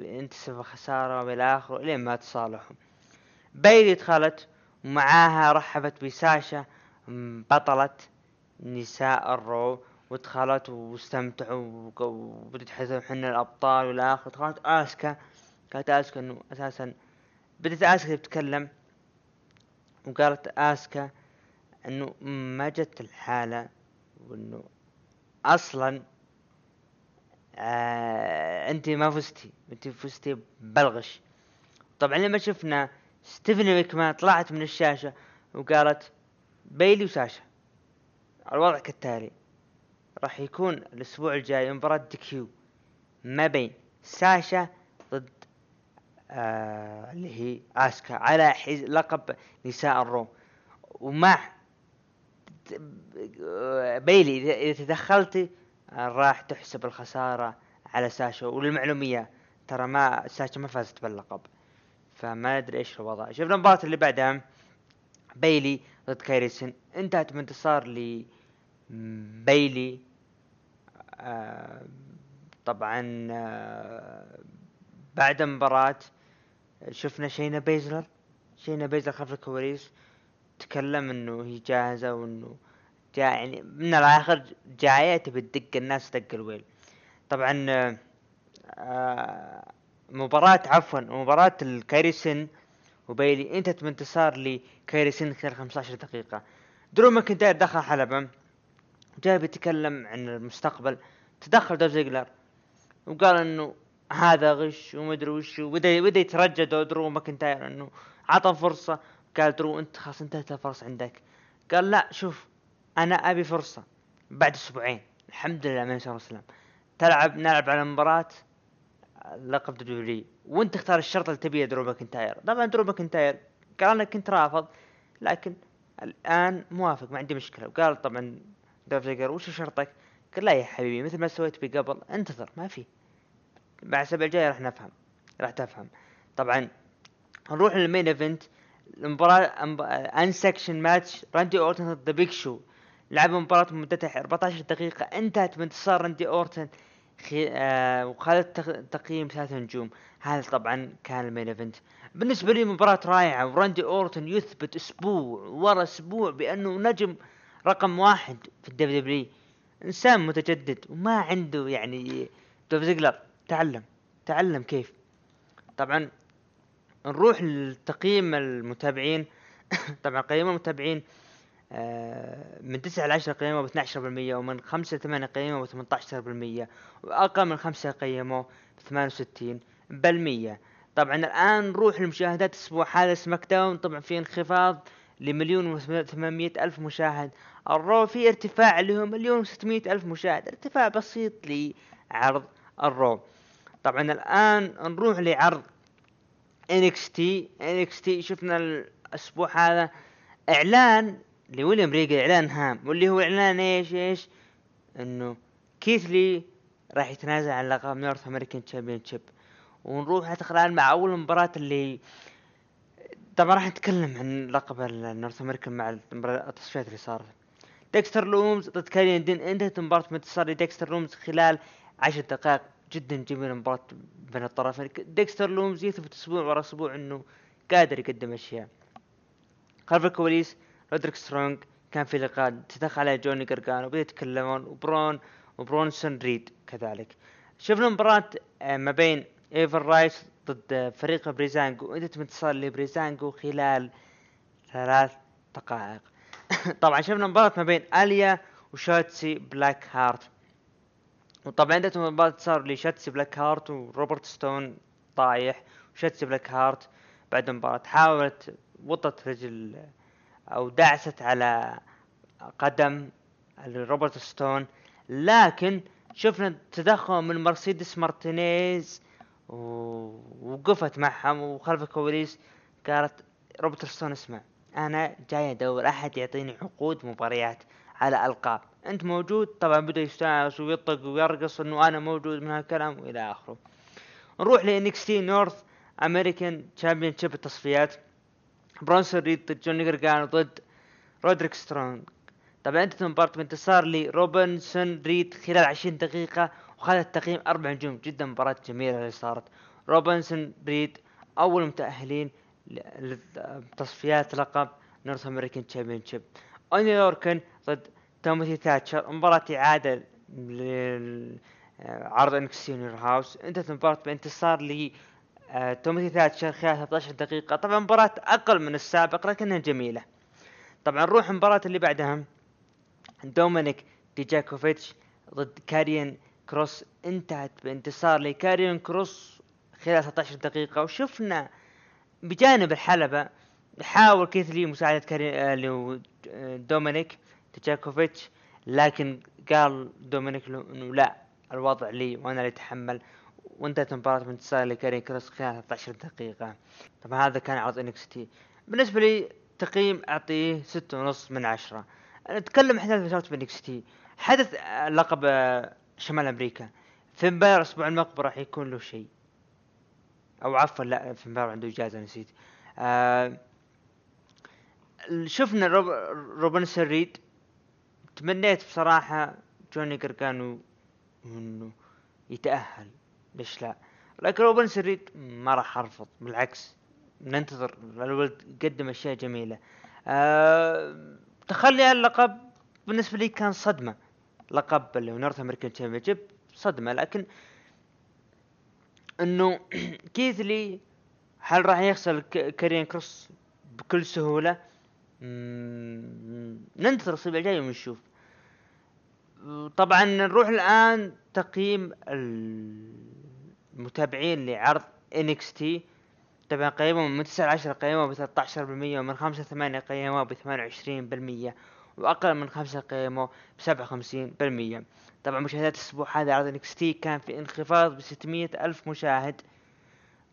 انتسب خسارة والى اخره لين ما تصالحوا. بايلي دخلت ومعاها رحبت بساشا بطلة نساء الرو. ودخلت واستمتعوا وبدت حنا الأبطال والى اخره دخلت آسكا. كانت آسكا إنه أساسا بدت آسكا تتكلم. وقالت آسكا إنه ما جت الحالة وإنه أصلا آه انت ما فزتي. انت فزتي بالغش طبعا لما شفنا ستيفاني مكمان طلعت من الشاشة وقالت بيلي وساشا. الوضع كالتالي. راح يكون الأسبوع الجاي مباراة DQ ما بين ساشا ضد آه اللي هي آسكا على حز... لقب نساء ال Raw. ومع بيلي اذا تدخلتي آه، راح تحسب الخسارة على ساشا. وللمعلومية ترى ما ساشا ما فازت باللقب. فما أدري إيش الوضع. شفنا المباراة اللي بعدها بيلي ضد كايريسن انتهت بانتصار ل بيلي آه طبعا آه بعد المباراة شفنا شينا بيزلر. شينا بيزلر خلف الكواليس تكلم إنه هي جاهزة وإنه جاء يعني من الآخر جاية تبي تدق الناس دق الويل. طبعا آه، مباراة عفوا مباراة الكايريسن وبيلي انتهت بانتصار لكايريسن خلال 15 دقيقة. درو ماكنتاير دخل حلبة. جاي بيتكلم عن المستقبل. تدخل دولف زيجلر وقال إنه هذا غش ومدري وش وبدأ بدأ يترجى درو ماكنتاير إنه عطى فرصة. قال درو أنت خلاص انتهت الفرصة عندك. قال لا شوف أنا أبي فرصة. بعد أسبوعين الحمد لله إن شاء الله تلعب نلعب على مباراة لقب WWE وأنت تختار الشرط اللي تبيه درو ماكنتاير. طبعا درو ماكنتاير قال أنا كنت رافض لكن الآن موافق ما عندي مشكلة. وقال طبعا دولف زيجلر وش شرطك؟ قال لا يا حبيبي مثل ما سويت بي قبل انتظر ما في. بعد الأسبوع الجاي راح نفهم راح تفهم. طبعا نروح لل main event المباراة unsanctioned match راندي أورتن ضد بيج شو. لعبوا مباراة مدتها 14 دقيقة انتهت بانتصار راندي أورتن خي... آه وخذت تق... تقييم ثلاث نجوم. هذا طبعا كان ال main event. بالنسبة لي مباراة رائعة وراندي أورتن يثبت أسبوع ورا أسبوع بأنه نجم رقم واحد في ال WWE إنسان متجدد وما عنده يعني دولف زيجلر تعلم تعلم كيف. طبعا نروح لتقييم المتابعين. طبعا قيموا المتابعين آه، من 9 ل 10 قيموا ب 12% ومن 5 ل 8 قيموا ب 18% وأقل من 5 قيموا ب 68% طبعا الآن نروح لمشاهدات الأسبوع هذا SmackDown طبعا في انخفاض. لمليون و800 ألف مشاهد. ال Raw في ارتفاع اللي هو مليون و600 ألف مشاهد. ارتفاع بسيط لعرض ال Raw طبعا الآن نروح لعرض NXT NXT شفنا الأسبوع هذا إعلان لويليام ريجل إعلان هام. واللي هو إعلان إيش؟ إيش؟ إنه كيث لي راح يتنازل عن لقب North American Championship. ونروح الان مع أول مباراة اللي طبعا راح نتكلم عن لقب ال North American مع التصفيات اللي صارت. ديكستر لومز ضد كيليان دين انتهت المباراة بانتصار لديكستر لومز خلال عشر دقائق. جدا جميلة مباراة بين الطرفين. ديكستر لومز يثبت أسبوع ورا أسبوع إنه قادر يقدم أشياء. خلف الكواليس رودريك سترونج كان في لقاء تدخل عليه جوني قرقان وبدأوا يتكلمون وبرون وبرونسون ريد كذلك. شفنا مباراة آه، ما بين Ever-Rise ضد فريق Breezango انتهت بانتصار ل Breezango خلال ثلاث دقائق. طبعا شفنا مباراة ما بين أليا وشاتسي بلاك هارت وطبعا انتهت مباراة بانتصار لشاتسي بلاك هارت وروبرت ستون طايح وشاتسي بلاك هارت بعد المباراة حاولت وطت رجل أو دعست على قدم روبرت ستون. لكن شفنا تدخل من مرسيدس مارتينيز ووقفت معهم وخلف الكواليس قالت روبرت ستون اسمع أنا جاي أدور أحد يعطيني عقود مباريات على ألقاب. أنت موجود؟ طبعا بدأ يستانس ويطق ويرقص إنه أنا موجود من هالكلام وإلى آخره. نروح ل NXT North American Championship التصفيات برونسون ريد ضد جوني جرجانو ضد رودريك سترونج طبعا انتهت المباراة بانتصار لروبنسون ريد خلال 20 دقيقة وخذ التقييم أربع نجوم. جدا مباراة جميلة اللي صارت. روبنسون ريد أول متأهلين لتصفيات لقب North American Championship أوني لوركن ضد توماثي تاتشر. مباراة إعادة عرض NXT In Your House. انتهت المباراة بانتصار ل آه، توماثي تاتشر خلال 13 دقيقة. طبعا مباراة أقل من السابق لكنها جميلة. طبعا نروح المباراة اللي بعدها. دومينيك ديجاكوفيتش ضد كاريان كروس انتهت بانتصار لكاريان كروس خلال 13 دقيقة وشفنا بجانب الحلبة حاول كيث لي مساعدة كاري آه دومينيك تشاكوفيتش لكن قال دومينيك له إنه لا الوضع لي وأنا اللي أتحمل وانتهت المباراة بانتصار لكاري كروس خلال 13 دقيقة. طبعا هذا كان عرض NXT بالنسبة لي تقييم أعطيه ستة ونص من عشرة. نتكلم احداث في NXT حدث لقب آه، شمال أمريكا. فين باير الأسبوع المقبل راح يكون له شيء. أو عفوا لا فين باير عنده إجازة نسيت. آه شفنا روب روبنسون ريد. تمنيت بصراحة جوني قرقانو إنه يتأهل. ليش لا؟ لكن روبنسون ريد ما راح أرفض. بالعكس ننتظر. الولد قدم أشياء جميلة. أه تخلي اللقب بالنسبة لي كان صدمة. لقب اللي هو North American Championship صدمة. لكن إنه كيث لي هل راح يخسر كارين كروس بكل سهولة؟ ننتظر الأسبوع الجاي ونشوف. طبعا نروح الآن تقييم المتابعين لعرض NXT. طبعا قيموا من 9 ل 10 قيموا ب 13% ومن 5 ل 8 قيموا ب 28% واقل من 5 قيموا ب 57% طبعا مشاهدات الأسبوع هذا عرض NXT كان في انخفاض ب 600 ألف مشاهد.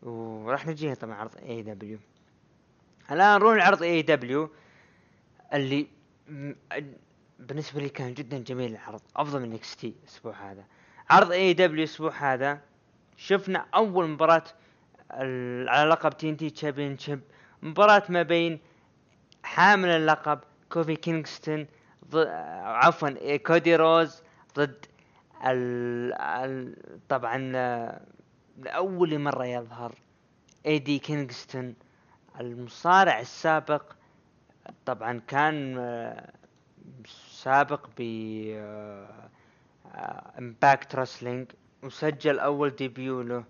وراح نجيها طبعا عرض AEW الآن نروح لعرض AEW اللي بالنسبة لي كان جدا جميل العرض أفضل من NXT الأسبوع هذا. عرض AEW الأسبوع هذا شفنا أول مباراة على لقب TNT Champion مباراة ما بين حامل اللقب كوفي كينغستون عفوا كودي رودز ضد ال... ال... طبعا لأول مرة يظهر ايدي كينغستون المصارع السابق. طبعا كان سابق ب Impact Wrestling وسجل أول debut له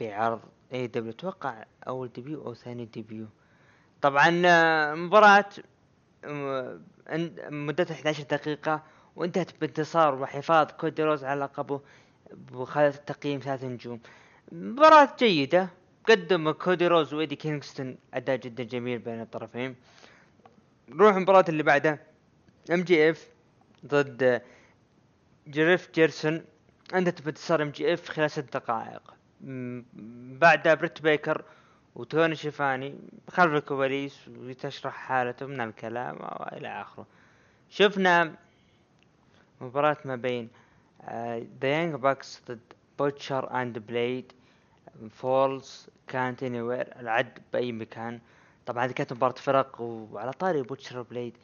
بعرض AEW أتوقع أول debut أو ثاني debut. طبعا مباراة مدتها 11 دقيقة وانتهت بانتصار وحفاظ كودي رودز على لقبه وخذت التقييم ثلاث نجوم. مباراة جيدة قدم كودي رودز وإيدي كينغستون أداء جدا جميل بين الطرفين. نروح المباراة اللي بعدها. MJF ضد جريف جاريسون. أنتهت بانتصار MJF خلال ست دقائق. بعدها بريت بيكر وتوني شيفاني خلف الكواليس وتشرح حالته من الكلام والى آخره. شفنا مباراة ما بين The Young Bucks ضد Butcher and Blade Falls كانت Anywhere العد بأي مكان. طبعا هذه كانت مباراة فرق وعلى طاري Butcher Blade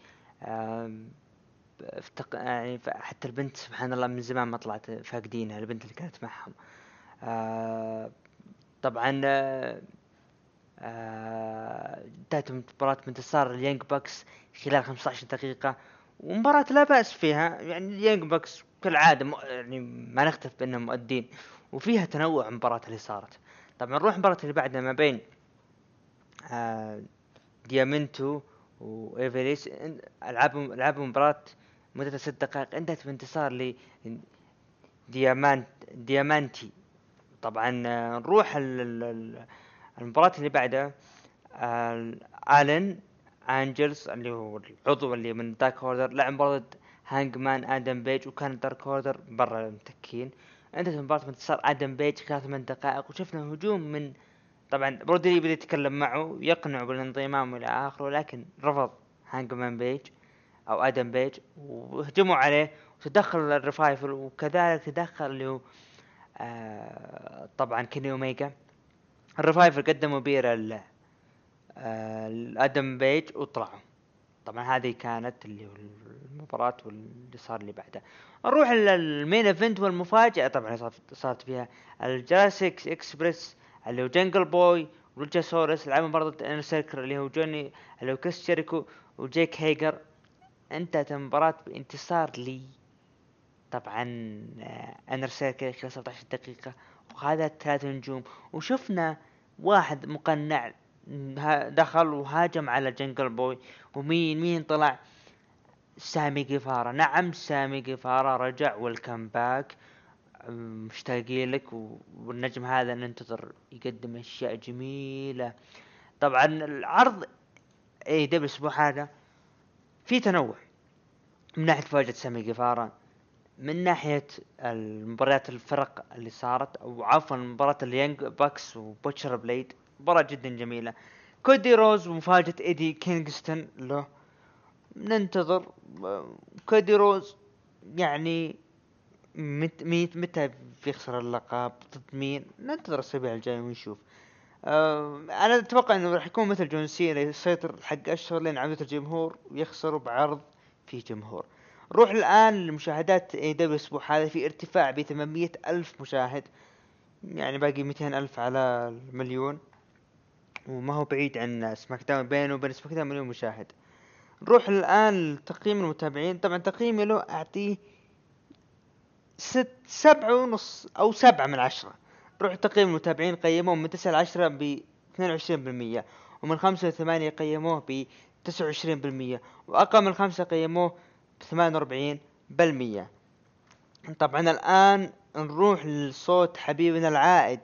افتق... يعني حتى البنت سبحان الله من زمان ما طلعت فاقدينها البنت اللي كانت معهم. آه طبعا آه انتهت مباراة بانتصار ال Young Bucks خلال 15 دقيقة ومباراة لا بأس فيها. يعني ال Young Bucks كالعادة يعني ما نختلف بأنهم مؤدين وفيها تنوع المباراة اللي صارت. طبعا نروح المباراة اللي بعدها ما بين آه ديامانتي وإيفليس. العاب ألعاب مباراة مدتها ست دقائق. انتهت بانتصار ل ديامانت ديامانتي. طبعا آه، نروح المباراة اللي بعدها آه، آلن أنجلز اللي هو العضو اللي من Dark Order لعب مباراة Hangman آدم بيج وكان Dark Order برا متكين انتهت مباراة بانتصار آدم بيج خلال ثمان دقائق وشفنا هجوم من طبعا برودي لي بدا يتكلم معه يقنعه بالانضمام إلى آخره ولكن رفض Hangman بيج أو آدم بيج وهجموا عليه وتدخل ال Revival وكذلك تدخل اللي هو آه طبعا كيني أوميجا. ال Revival قدموا beer ل آه آدم بيج وطلعوا. طبعا هذه كانت اللي المباراة واللي صار اللي بعدها. نروح لل main event والمفاجأة. طبعا صارت فيها ال Jurassic Express اللي هو Jungle Boy و Luchasaurus لعبوا مباراة Inner Circle اللي هو جوني اللي هو كريس جيريكو وجيك هيجر. انتهت المباراة بانتصار لي. طبعا Inner Circle خلال 17 دقيقة وهذا ثلاث نجوم وشفنا واحد مقنع دخل وهاجم على Jungle Boy ومين مين طلع؟ سامي قيفارا نعم سامي قيفارا رجع welcome back مشتاقين لك؟ والنجم هذا ننتظر يقدم أشياء جميلة. طبعا العرض AEW الأسبوع هذا في تنوع من ناحية مفاجأة سامي قيفارا من ناحية المباريات الفرق اللي صارت أو عفوا مباراة ال Young Bucks و Butcher Blade مباراة جدا جميلة. كودي رودز ومفاجأة إيدي كينغستون له. ننتظر. كودي رودز يعني مت ميت متى بيخسر اللقب؟ ضد مين؟ ننتظر الأسابيع الجاية ونشوف. أه أنا أتوقع إنه راح يكون مثل جون سينا يسيطر حق أشهر لين عودة الجمهور ويخسر بعرض في جمهور. نروح الآن لمشاهدات AEW الأسبوع هذا في ارتفاع ب 800 ألف مشاهد. يعني باقي 200 ألف على المليون. وما هو بعيد عن SmackDown بينه وبين SmackDown مليون مشاهد. نروح الآن لتقييم المتابعين. طبعا تقييمي له أعطيه ست سبعة ونص أو سبعة من عشرة. نروح تقييم المتابعين قيموه من تسعة لعشرة ب 22% ومن خمسة لثمانية قيموه ب 29% وأقل من خمسة قيموه بثمان وأربعين بالمية طبعا الآن نروح لصوت حبيبنا العائد.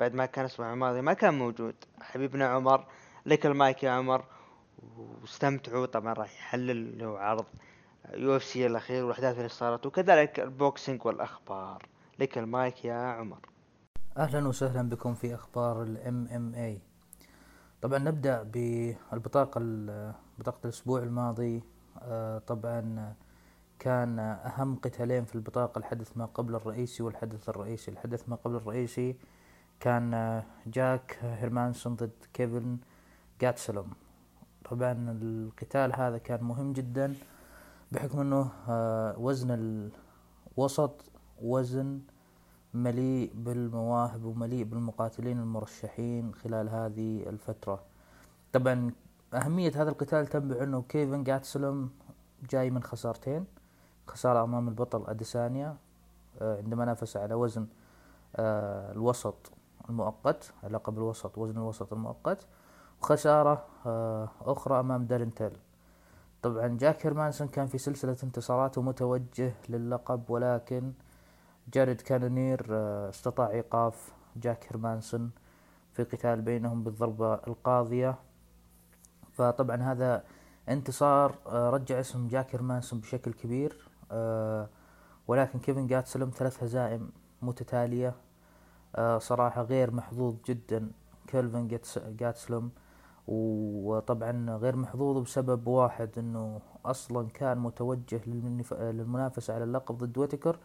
بعد ما كان الأسبوع الماضي ما كان موجود. حبيبنا عمر لك المايك يا عمر. واستمتعوا. طبعا راح يحلل له عرض UFC الأخير والأحداث اللي صارت وكذلك ال boxing والأخبار. لك المايك يا عمر. أهلا وسهلا بكم في أخبار ال MMA طبعا نبدأ بالبطاقه بطاقة الأسبوع الماضي. طبعا كان أهم قتالين في البطاقة الحدث ما قبل الرئيسي والحدث الرئيسي. الحدث ما قبل الرئيسي كان جاك هيرمانسون ضد كيلفن جاتسلوم. طبعا القتال هذا كان مهم جدا بحكم إنه آه، وزن الوسط وزن مليء بالمواهب ومليء بالمقاتلين المرشحين خلال هذه الفترة. طبعا أهمية هذا القتال تنبع أنه كيفن جاتسلم جاي من خسارتين. خسارة أمام البطل أديسانيا آه، عندما نافس على وزن آه، الوسط المؤقت لقب الوسط وزن الوسط المؤقت. وخسارة آه، أخرى أمام دارن تل طبعا جاك هيرمانسون كان في سلسلة انتصارات ومتوجه للقب ولكن جارد كانونير استطاع إيقاف جاك هيرمانسون في قتال بينهم بالضربة القاضية. فطبعا هذا انتصار آه، رجع اسم جاك هيرمانسون بشكل كبير آه، ولكن كيلفن جاتسلم ثلاث هزائم متتالية آه، صراحة غير محظوظ جدا كيلفن جاتسلم وطبعا غير محظوظ بسبب واحد إنه أصلا كان متوجه للمنافسة على اللقب ضد ويتكر.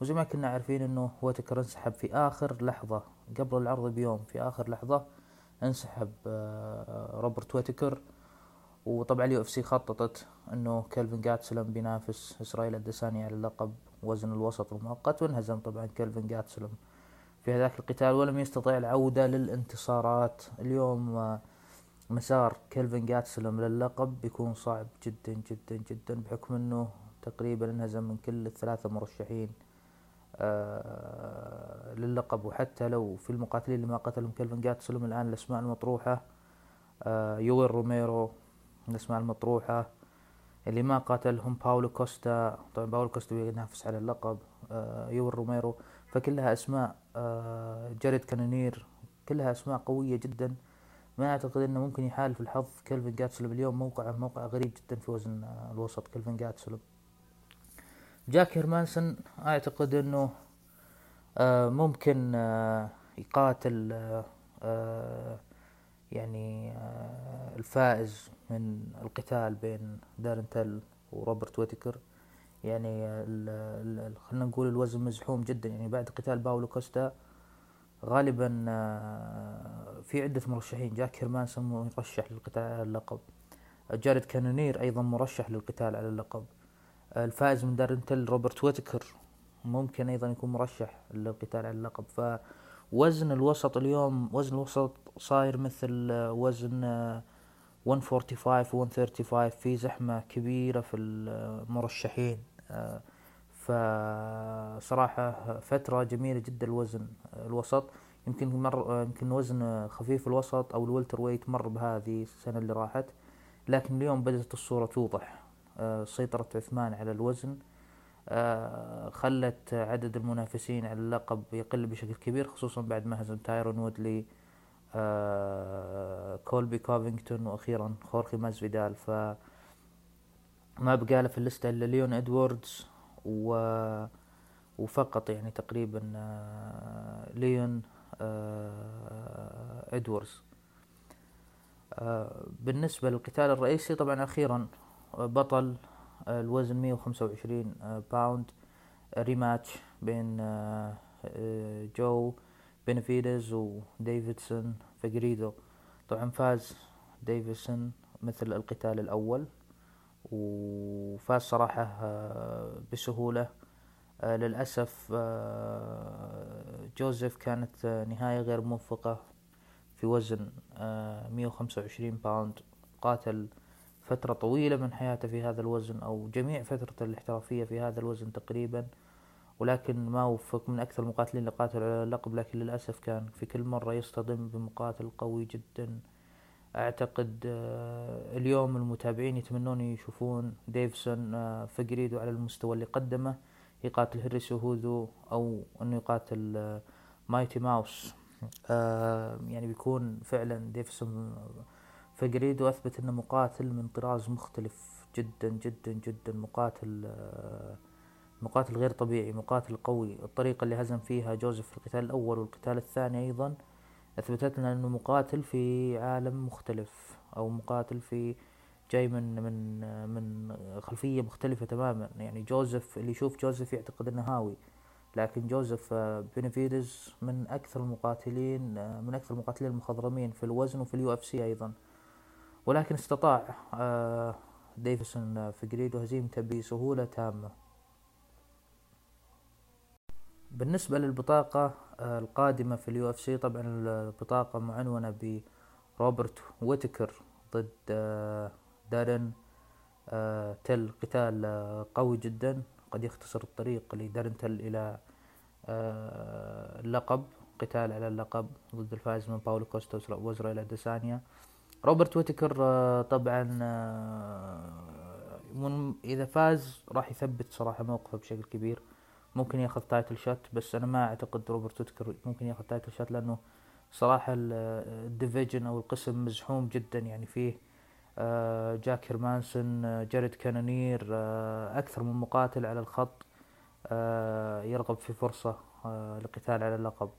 وزي ما كنا عارفين إنه ويتكر انسحب في آخر لحظة قبل العرض بيوم في آخر لحظة انسحب روبرت ويتكر. وطبعا ال UFC خططت إنه كيلفن جاتسلم بينافس إسرائيل أديسانيا على اللقب وزن الوسط المؤقت وانهزم طبعا كيلفن جاتسلم في هذاك القتال ولم يستطيع العودة للانتصارات. اليوم آه، مسار كيلفن جاتسلم للقب بيكون صعب جدا جدا جدا بحكم إنه تقريبا انهزم من كل الثلاثة مرشحين آه، للقب. وحتى لو في المقاتلين اللي ما قتلهم كيلفن جاتسلم الآن الأسماء المطروحة آه، يويل روميرو الاسماء المطروحة اللي ما قاتلهم باولو كوستا. طبعا باولو كوستا بينافس على اللقب آه يويل روميرو. فكلها أسماء آه جاريد كانونير. كلها أسماء قوية جدا. ما أعتقد إنه ممكن يحالف الحظ كلفن جاتسلم اليوم. موقعه موقع غريب جدا في وزن آه، الوسط كلفن جاتسلم جاك هيرمانسون أعتقد إنه آه، ممكن يقاتل يعني آه، الفائز من القتال بين دارن تل وروبرت ويتكر. يعني خلينا نقول الوزن مزحوم جدا. يعني بعد قتال باولو كوستا غالبا آه، في عدة مرشحين. جاك هيرمانسون مرشح للقتال على اللقب. جارد كانونير أيضا مرشح للقتال على اللقب. الفائز من دارن تل روبرت ويتكر ممكن أيضا يكون مرشح للقتال على اللقب. فوزن الوسط اليوم وزن الوسط صاير مثل آه، وزن آه، 145 و 135 في زحمة كبيرة في المرشحين. آه، فصراحة فترة جميلة جدا الوزن آه، الوسط. يمكن مر آه، يمكن وزن آه، خفيف الوسط أو الولتر ويت مر بهذه السنة اللي راحت. لكن اليوم بدأت الصورة توضح آه، سيطرة عثمان على الوزن. آه، خلت عدد المنافسين على اللقب يقل بشكل كبير خصوصا بعد ما هزم تايرون وودلي آه، كولبي كوفينغتون وأخيرا خورخي مازفيدال ف ما بقى له في الليستة إلا ليون إدواردز و وفقط يعني تقريبا آه، ليون آه، إدواردز. آه، بالنسبة للقتال الرئيسي طبعا أخيرا آه، بطل آه، الوزن 125 آه، pound آه، rematch بين آه، آه، جو بينافيدز وديفيدسون فيجريدو. طبعا فاز ديفيدسون مثل القتال الأول وفاز صراحة آه، بسهولة. آه، للأسف آه، جوزيف كانت آه، نهاية غير موفقة في وزن آه، 125 pound قاتل فترة طويلة من حياته في هذا الوزن أو جميع فترة الاحترافية في هذا الوزن تقريبا ولكن ما وفق من أكثر المقاتلين اللي قاتلوا على اللقب لكن للأسف كان في كل مرة يصطدم بمقاتل قوي جدا. أعتقد آه، اليوم المتابعين يتمنون يشوفون ديفيدسون آه، فيجريدو على المستوى اللي قدمه يقاتل هنري سيهودو أو أنه يقاتل آه، مايتي ماوس. يعني بيكون فعلا ديفسون فقريدو أثبت أنه مقاتل من طراز مختلف جدا جدا جدا مقاتل آه، مقاتل غير طبيعي مقاتل قوي. الطريقة اللي هزم فيها جوزيف في القتال الأول والقتال الثاني أيضا أثبتت لنا أنه مقاتل في عالم مختلف أو مقاتل في جاي من من من خلفية مختلفة تماما. يعني جوزيف اللي يشوف جوزيف يعتقد أنه هاوي. لكن جوزيف آه، بينافيدز من أكثر المقاتلين آه، من أكثر المقاتلين المخضرمين في الوزن وفي ال UFC أيضا. ولكن استطاع آه، ديفيدسون فيجريدو هزيمته بسهولة تامة. بالنسبة للبطاقة آه، القادمة في ال UFC طبعا البطاقة معنونة بروبرت ويتكر ضد آه، دارن تل قتال قوي جدا. قد يختصر الطريق لدارن تل إلى اللقب قتال على اللقب ضد الفائز من باولو كوستا وإسرا- وإسرائيل أديسانيا. روبرت ويتكر آه، طبعا آه، إذا فاز راح يثبت صراحة موقفه بشكل كبير. ممكن ياخذ title shot بس أنا ما أعتقد روبرت ويتكر ممكن ياخذ title shot لأنه صراحة ال- division أو القسم مزحوم جدا يعني فيه آه، جاك هيرمانسون آه، جاريد كانونير آه، أكثر من مقاتل على الخط آه، يرغب في فرصة آه، لقتال على اللقب.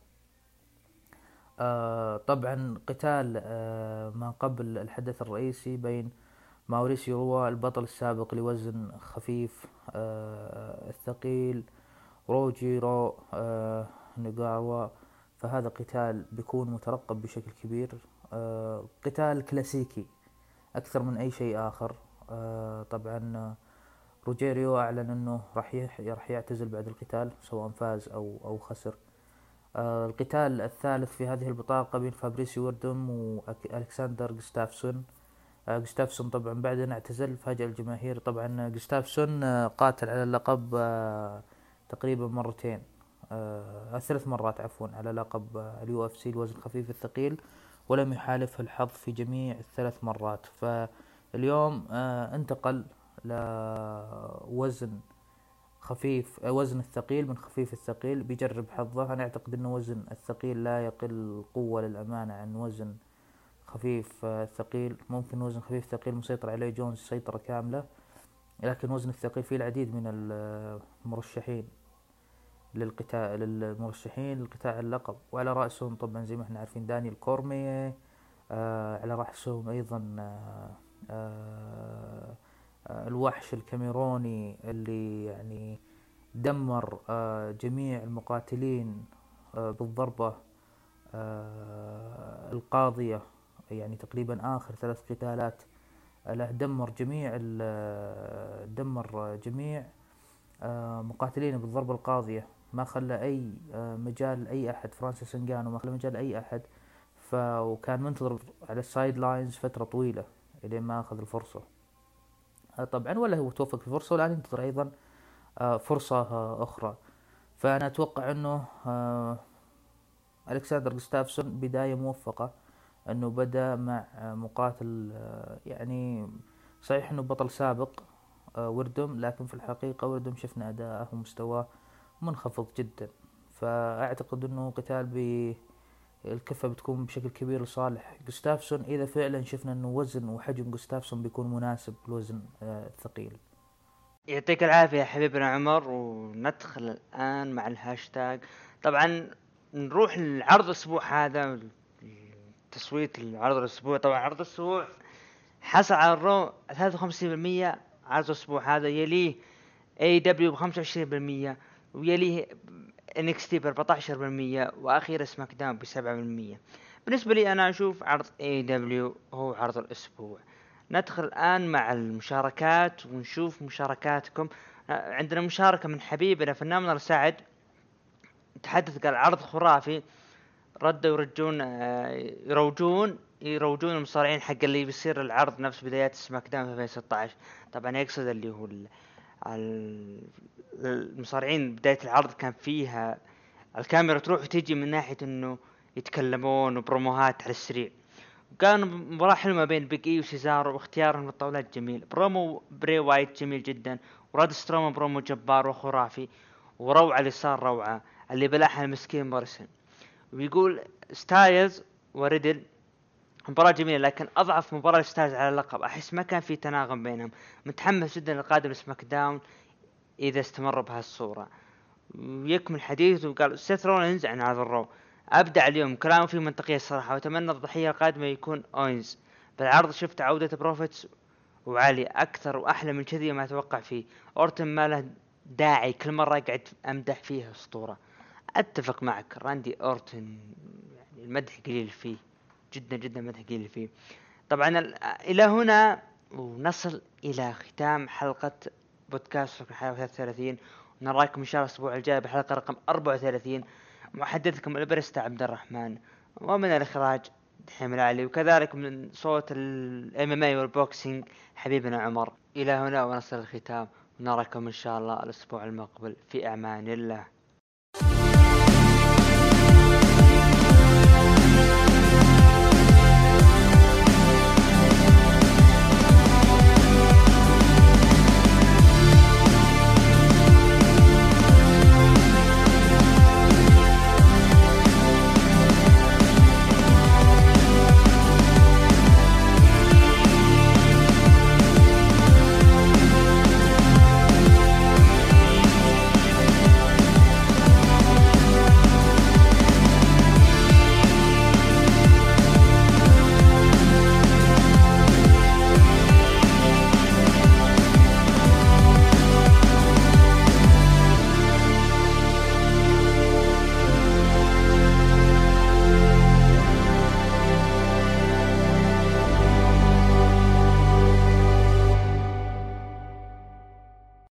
آه، طبعا قتال آه، ما قبل الحدث الرئيسي بين ماوريسيو روا البطل السابق لوزن خفيف آه، الثقيل روجيريو آه، نوغيرا فهذا قتال بيكون مترقب بشكل كبير قتال كلاسيكي أكثر من أي شيء آخر. طبعا روجيريو أعلن أنه راح راح يعتزل بعد القتال سواء فاز أو أو خسر. القتال الثالث في هذه البطاقة بين فابريسيو وردم وألكسندر جستافسون آه، جستافسون طبعا بعد أن اعتزل فاجأ الجماهير. طبعا جستافسون آه، قاتل على اللقب آه، تقريبا مرتين. آه، ثلاث مرات عفوا على لقب ال UFC الوزن الخفيف الثقيل ولم يحالفه الحظ في جميع الثلاث مرات. فاليوم آه، انتقل لوزن خفيف وزن الثقيل من خفيف الثقيل بيجرب حظه. أنا أعتقد إنه وزن الثقيل لا يقل قوة للأمانة عن وزن خفيف آه، ثقيل. ممكن وزن خفيف ثقيل مسيطر عليه جونز سيطرة كاملة لكن وزن الثقيل فيه العديد من المرشحين للقتال للمرشحين للقتال اللقب. وعلى رأسهم طبعا زي ما إحنا عارفين دانيال كورمي آه على رأسهم أيضا آه آه الوحش الكاميروني اللي يعني دمر آه جميع المقاتلين آه بالضربة آه القاضية يعني تقريبا آخر ثلاث قتالات له دمر جميع دمر جميع آه، مقاتلين بالضربة القاضية. ما خلى أي آه، مجال لأي أحد فرانسيس إنجانو ما خلى مجال لأي أحد وكان منتظر على ال sidelines فترة طويلة إلين ما أخذ الفرصة. آه، طبعا ولا هو توفق في الفرصة والآن ينتظر أيضا آه، فرصة آه، أخرى. فأنا أتوقع أنه آه، ألكسندر جوستافسون بداية موفقة أنه بدأ مع آه، مقاتل آه، يعني صحيح أنه بطل سابق آه، وردم لكن في الحقيقة وردم شفنا أداءه ومستواه منخفض جدا. فأعتقد أنه قتال بالكفة بتكون بشكل كبير لصالح جوستافسون. إذا فعلا شفنا أنه وزن وحجم جوستافسون بيكون مناسب للوزن آه، الثقيل يعطيك العافية يا حبيبنا عمر وندخل الآن مع الهاشتاج. طبعا نروح لعرض الأسبوع هذا تصويت العرض الأسبوع. طبعا عرض الأسبوع حصل على ال Raw 53% عرض الأسبوع هذا يليه AEW ب 25% ويليه NXT ب 14% وأخيرا SmackDown ب 7% بالنسبة لي أنا أشوف عرض AEW هو عرض الأسبوع. ندخل الآن مع المشاركات ونشوف مشاركاتكم. عندنا مشاركة من حبيبنا فنان سعد. تحدث قال عرض خرافي. ردوا يرجون يروجون يروجون المصارعين حق اللي بيصير العرض نفس بدايات SmackDown في 2016 طبعا يقصد اللي هو ال- ال- المصارعين بداية العرض كان فيها الكاميرا تروح وتيجي من ناحية إنه يتكلمون وبروموهات على السريع. وكان مباراة حلوة بين بيج إي وسيزارو واختيارهم للطاولات جميل. برومو بري وايت جميل جدا وراد ستروما برومو جبار وخرافي وروعة اللي صار روعة اللي بلعها المسكين موريسون ويقول ستايلز وريدل مباراة جميلة لكن أضعف مباراة ستايلز على اللقب. أحس ما كان في تناغم بينهم. متحمس جدا للقادم SmackDown إذا استمر بهالصورة. ويكمل حديثه وقال سيث رولينز عن هذا ال Raw. أبدع اليوم. كلامه فيه منطقية الصراحة. وأتمنى الضحية القادمة يكون أوينز بالعرض شفت عودة بروفيتس وعالي أكثر وأحلى من كذي ما أتوقع فيه. أورتن ما له داعي كل مرة أقعد أمدح فيه أسطورة. أتفق معك. راندي أورتن يعني المدح قليل فيه. جدا جدا مدح قليل فيه. طبعا ال- إلى هنا ونصل إلى ختام حلقة بودكاست رقم 33 ونراكم إن شاء الله الأسبوع الجاي بحلقة رقم 34 محدثكم البرستا عبد الرحمن. ومن الإخراج دحيم العلي وكذلك من صوت ال MMA وال boxing حبيبنا عمر. إلى هنا ونصل الختام. ونراكم إن شاء الله الأسبوع المقبل. في أمان الله.